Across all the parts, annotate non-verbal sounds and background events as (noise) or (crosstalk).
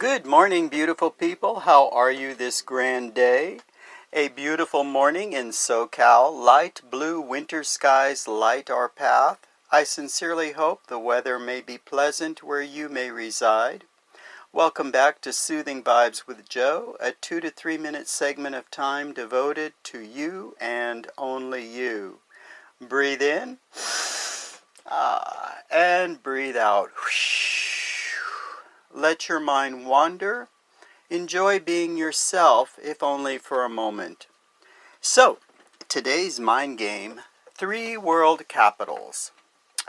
Good morning, beautiful people. How are you this grand day? A beautiful morning in SoCal. Light blue winter skies light our path. I sincerely hope the weather may be pleasant where you may reside. Welcome back to Soothing Vibes with Joe, a two to three minute segment of time devoted to you and only you. Breathe in ah, and breathe out. Let your mind wander. Enjoy being yourself, if only for a moment. So, today's mind game three world capitals.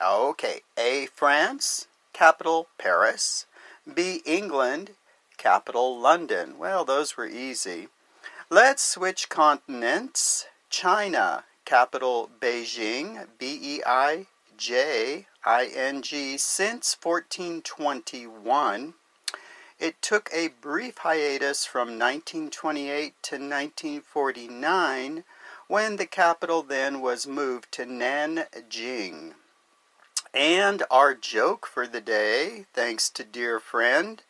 Okay, A. France, capital Paris. B. England, capital London. Well, those were easy. Let's switch continents. China, capital Beijing, B E I J I N G, since 1421. It took a brief hiatus from 1928 to 1949 when the capital then was moved to Nanjing. And our joke for the day, thanks to dear friend,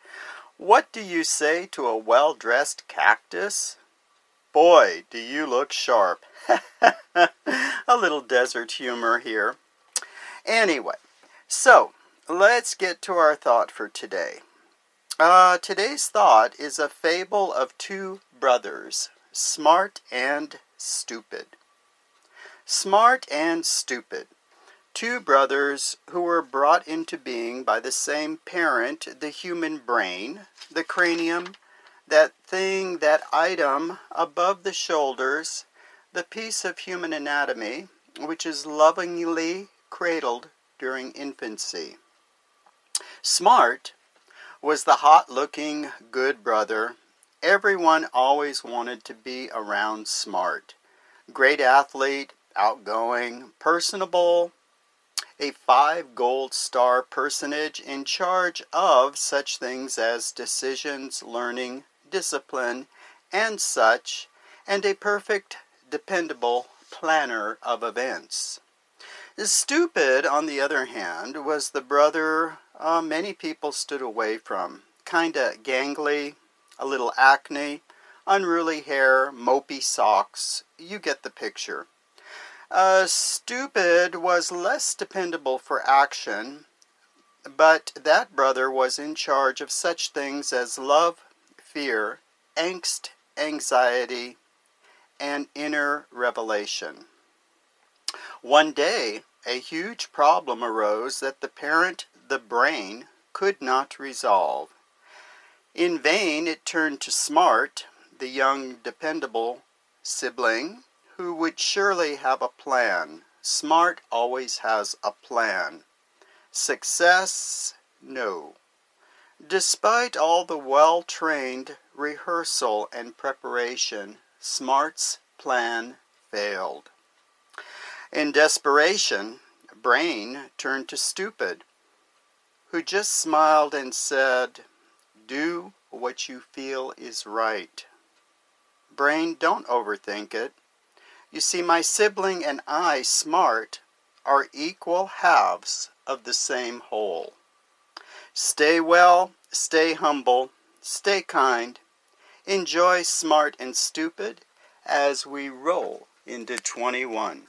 what do you say to a well dressed cactus? Boy, do you look sharp. (laughs) a little desert humor here. Anyway, so let's get to our thought for today. Uh, today's thought is a fable of two brothers, smart and stupid. Smart and stupid. Two brothers who were brought into being by the same parent, the human brain, the cranium, that thing, that item above the shoulders, the piece of human anatomy which is lovingly cradled during infancy. Smart was the hot looking good brother. Everyone always wanted to be around Smart. Great athlete, outgoing, personable, a five gold star personage in charge of such things as decisions, learning, discipline, and such, and a perfect, dependable planner of events. Stupid, on the other hand, was the brother uh, many people stood away from. Kinda gangly, a little acne, unruly hair, mopey socks. You get the picture. Uh, stupid was less dependable for action, but that brother was in charge of such things as love, fear, angst, anxiety, and inner revelation. One day, a huge problem arose that the parent, the brain, could not resolve. In vain it turned to Smart, the young, dependable sibling, who would surely have a plan. Smart always has a plan. Success, no. Despite all the well trained rehearsal and preparation, Smart's plan failed. In desperation, Brain turned to Stupid, who just smiled and said, Do what you feel is right. Brain, don't overthink it. You see, my sibling and I, Smart, are equal halves of the same whole. Stay well, stay humble, stay kind, enjoy smart and stupid as we roll into 21.